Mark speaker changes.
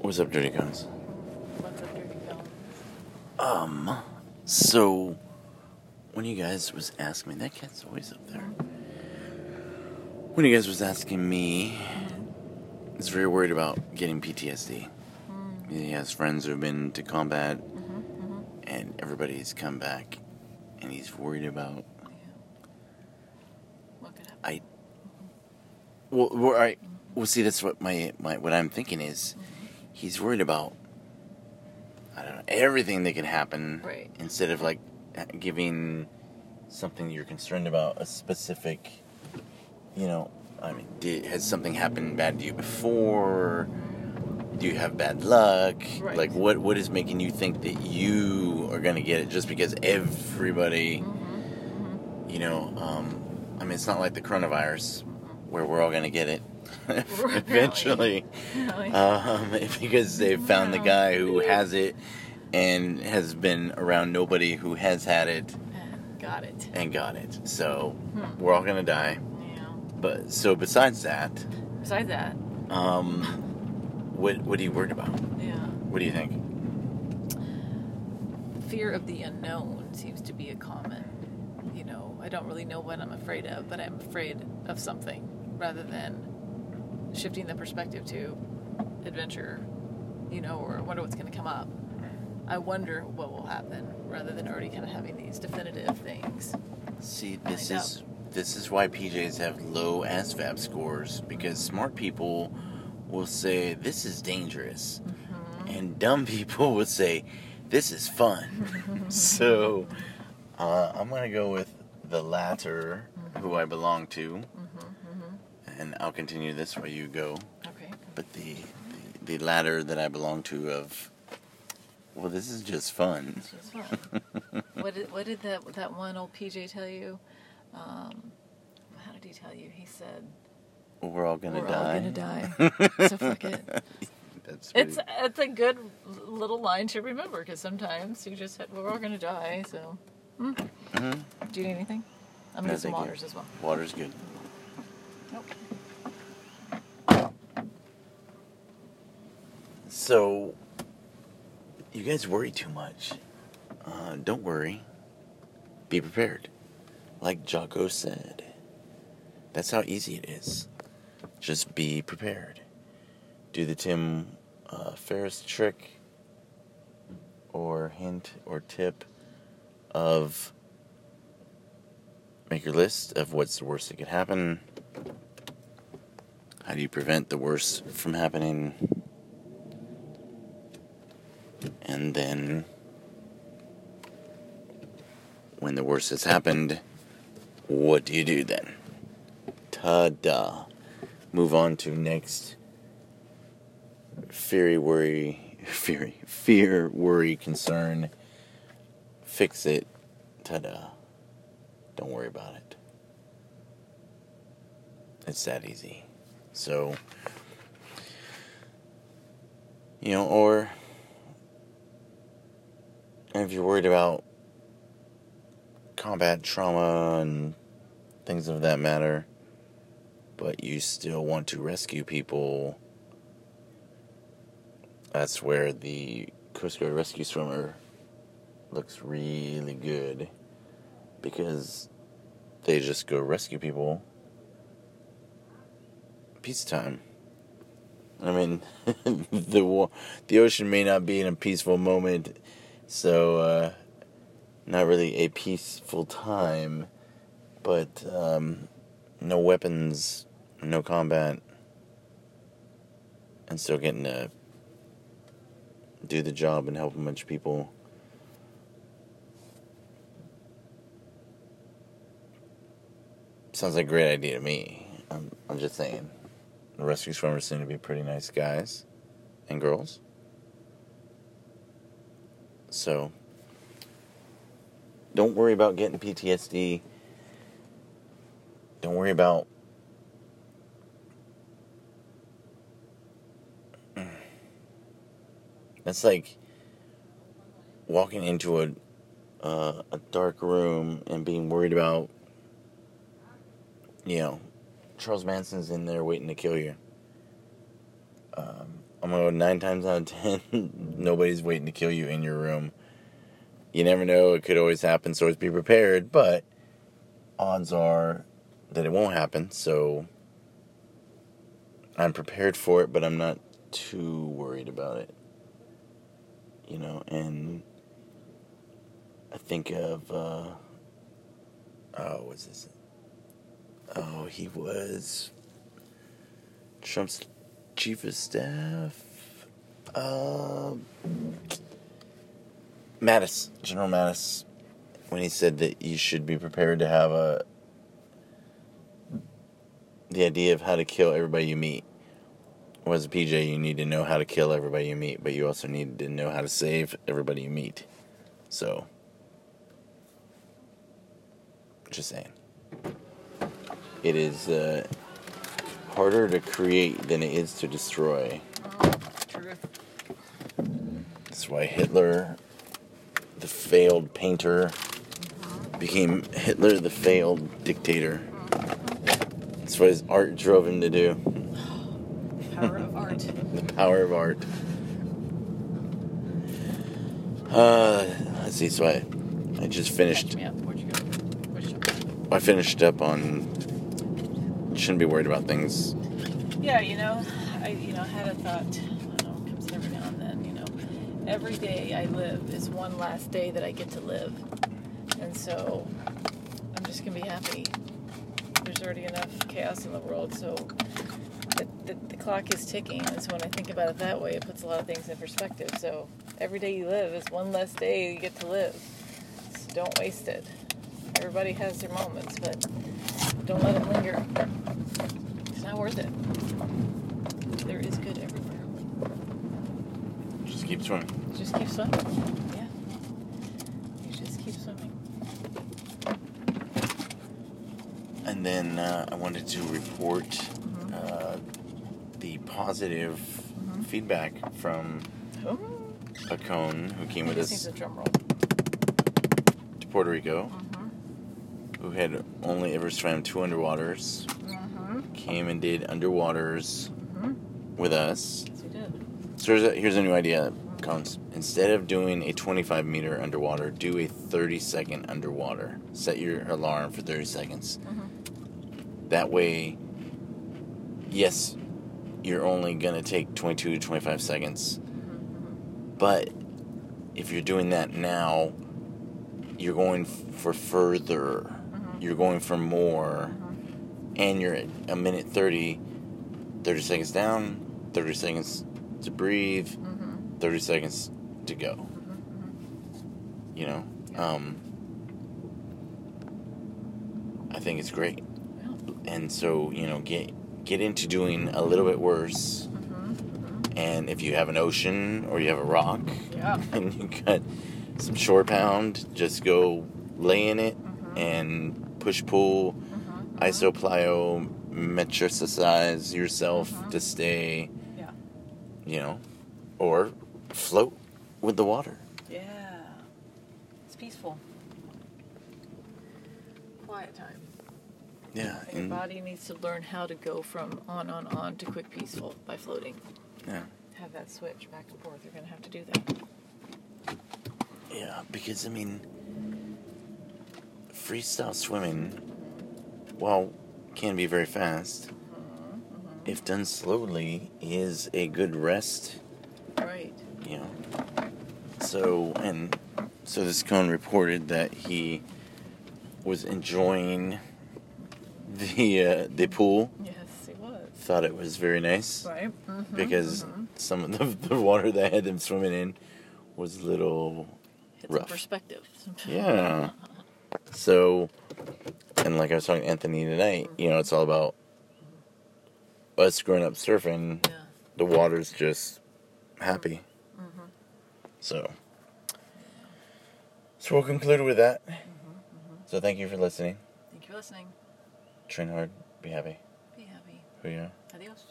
Speaker 1: What's up, Dirty Guns?
Speaker 2: What's up, Dirty Guns?
Speaker 1: Um, so when you guys was asking me, that cat's always up there. When you guys was asking me, he's very worried about getting PTSD. Hmm. He has friends who've been to combat, mm-hmm, mm-hmm. and everybody's come back, and he's worried about.
Speaker 2: What could happen?
Speaker 1: I. Well, well, right. Well, see, that's what my, my what I'm thinking is, mm-hmm. He's worried about. I don't know everything that could happen,
Speaker 2: Right.
Speaker 1: Instead of like giving something you're concerned about a specific. You know, I mean, did, has something happened bad to you before? Do you have bad luck?
Speaker 2: Right.
Speaker 1: Like, what what is making you think that you are gonna get it just because everybody?
Speaker 2: Mm-hmm.
Speaker 1: you know, um, I mean, it's not like the coronavirus where we're all going to get it eventually,
Speaker 2: Really?
Speaker 1: um, because they've found the guy who has it and has been around nobody who has had it
Speaker 2: And got it.
Speaker 1: and got it. So
Speaker 2: Hmm.
Speaker 1: we're all going to die.
Speaker 2: Yeah.
Speaker 1: But so besides that,
Speaker 2: Besides that,
Speaker 1: um, what what are you worried about?
Speaker 2: yeah,
Speaker 1: What do you think?
Speaker 2: fear of the unknown seems to be a common. You know, I don't really know what I'm afraid of, but I'm afraid of something rather than shifting the perspective to adventure. You know, or I wonder what's going to come up. I wonder what will happen rather than already kind of having these definitive things.
Speaker 1: See, this is this is why PJs have low ASVAB scores because smart people will say this is dangerous, and dumb people will say this is fun. so uh, I'm gonna go with the latter, who I belong to, and I'll continue this while you go.
Speaker 2: Okay.
Speaker 1: But the the, the latter that I belong to of well, this is just fun.
Speaker 2: It's just fun. what did what did that that one old PJ tell you? Um, how did he tell you? He said,
Speaker 1: We're all gonna die.
Speaker 2: "We're all gonna die." so fuck it.
Speaker 1: That's
Speaker 2: It's
Speaker 1: pretty-
Speaker 2: it's a good little line to remember because sometimes you just said, "We're all gonna die." So, mm.
Speaker 1: Mhm.
Speaker 2: do you need anything? I'm gonna
Speaker 1: No,
Speaker 2: get some
Speaker 1: thank you.
Speaker 2: waters as well.
Speaker 1: Water's good.
Speaker 2: Nope.
Speaker 1: So, you guys worry too much. Uh, don't worry. Be prepared. Like Jocko said. That's how easy it is. Just be prepared. Do the Tim uh, Ferriss trick or hint or tip of make your list of what's the worst that could happen. How do you prevent the worst from happening? And then, when the worst has happened, what do you do then? Ta da. Move on to next. Fear, worry, fear, fear, worry, concern. Fix it. Ta da. Don't worry about it. It's that easy. So, you know, or if you're worried about combat trauma and things of that matter, but you still want to rescue people, that's where the Coast Guard rescue swimmer looks really good because they just go rescue people. Peacetime. I mean, the the ocean may not be in a peaceful moment, so uh, not really a peaceful time, but um, no weapons, no combat, and still getting to do the job and help a bunch of people. Sounds like a great idea to me. I'm, I'm just saying. The rescue swimmers seem to be pretty nice guys and girls. So, don't worry about getting PTSD. Don't worry about. That's like walking into a uh, a dark room and being worried about, you know, Charles Manson's in there waiting to kill you. Um, I'm gonna go nine times out of ten. nobody's waiting to kill you in your room. You never know; it could always happen. So always be prepared. But odds are that it won't happen. So I'm prepared for it, but I'm not too worried about it. You know, and I think of uh, oh, what's this? Oh, he was Trump's chief of staff. Um, Mattis, General Mattis, when he said that you should be prepared to have a the idea of how to kill everybody you meet. Was a PJ, you need to know how to kill everybody you meet, but you also need to know how to save everybody you meet. So, just saying. It is uh, harder to create than it is to destroy. That's why Hitler, the failed painter, became Hitler, the failed dictator. That's what his art drove him to do.
Speaker 2: Power of art.
Speaker 1: The power of art. Uh, let's see. So I, I just finished.
Speaker 2: me up. Where'd you go? Where'd you go?
Speaker 1: I finished up on. Shouldn't be worried about things.
Speaker 2: Yeah, you know, I you know had a thought. Comes every now and then. You know, every day I live is one last day that I get to live, and so I'm just gonna be happy. There's already enough chaos in the world, so the, the, the clock is ticking. And so when I think about it that way, it puts a lot of things in perspective. So every day you live is one less day you get to live. So don't waste it. Everybody has their moments, but don't let it linger. Not worth it. There is good everywhere.
Speaker 1: Just keep swimming.
Speaker 2: Just keep swimming. Yeah. You just keep swimming.
Speaker 1: And then uh, I wanted to report uh, the positive feedback from
Speaker 2: Oh,
Speaker 1: a cone who came with us
Speaker 2: a drum roll.
Speaker 1: to Puerto Rico, who had only ever swam two underwaters,
Speaker 2: Mm-hmm.
Speaker 1: Came and did underwaters mm-hmm. with us.
Speaker 2: Yes, you did.
Speaker 1: So here's a, here's a new idea, cones. Instead of doing a 25 meter underwater, do a 30 second underwater. Set your alarm for 30 seconds. Mm-hmm. That way, yes, you're only gonna take 22 to 25 seconds. Mm-hmm, but if you're doing that now, you're going f- for further. You're going for more. And you're at a minute 30, 30 seconds down, 30 seconds to breathe, mm-hmm. 30 seconds to go. Mm-hmm, mm-hmm. You know? Um, I think it's great.
Speaker 2: Yeah.
Speaker 1: And so, you know, get get into doing a little bit worse. And if you have an ocean or you have a rock
Speaker 2: Yeah.
Speaker 1: and you got some shore pound, just go lay in it and push pull, isoplyo, metricize yourself uh-huh. to stay,
Speaker 2: Yeah.
Speaker 1: you know, or float with the water.
Speaker 2: Yeah. It's peaceful. Quiet time.
Speaker 1: Yeah.
Speaker 2: Your body needs to learn how to go from on, on, on to quick, peaceful by floating.
Speaker 1: yeah.
Speaker 2: Have that switch back and forth. You're going to have to do that.
Speaker 1: Yeah, because I mean, freestyle swimming, while can be very fast, if done slowly, is a good rest.
Speaker 2: Right.
Speaker 1: You know. So and so, this cone reported that he was enjoying the uh, the pool.
Speaker 2: Yes, it was.
Speaker 1: Thought it was very nice
Speaker 2: Right. Mm-hmm.
Speaker 1: because some of the, the water that had them swimming in was a little
Speaker 2: It's a
Speaker 1: rough.
Speaker 2: perspective.
Speaker 1: Yeah. So, and like I was talking to Anthony tonight, you know, it's all about us growing up surfing.
Speaker 2: Yeah.
Speaker 1: The water's just happy.
Speaker 2: Mm-hmm.
Speaker 1: So, so we'll conclude with that.
Speaker 2: Mm-hmm,
Speaker 1: So thank you for listening.
Speaker 2: Thank you for listening.
Speaker 1: Train hard, be happy.
Speaker 2: Be happy.
Speaker 1: Who you are.
Speaker 2: Adios.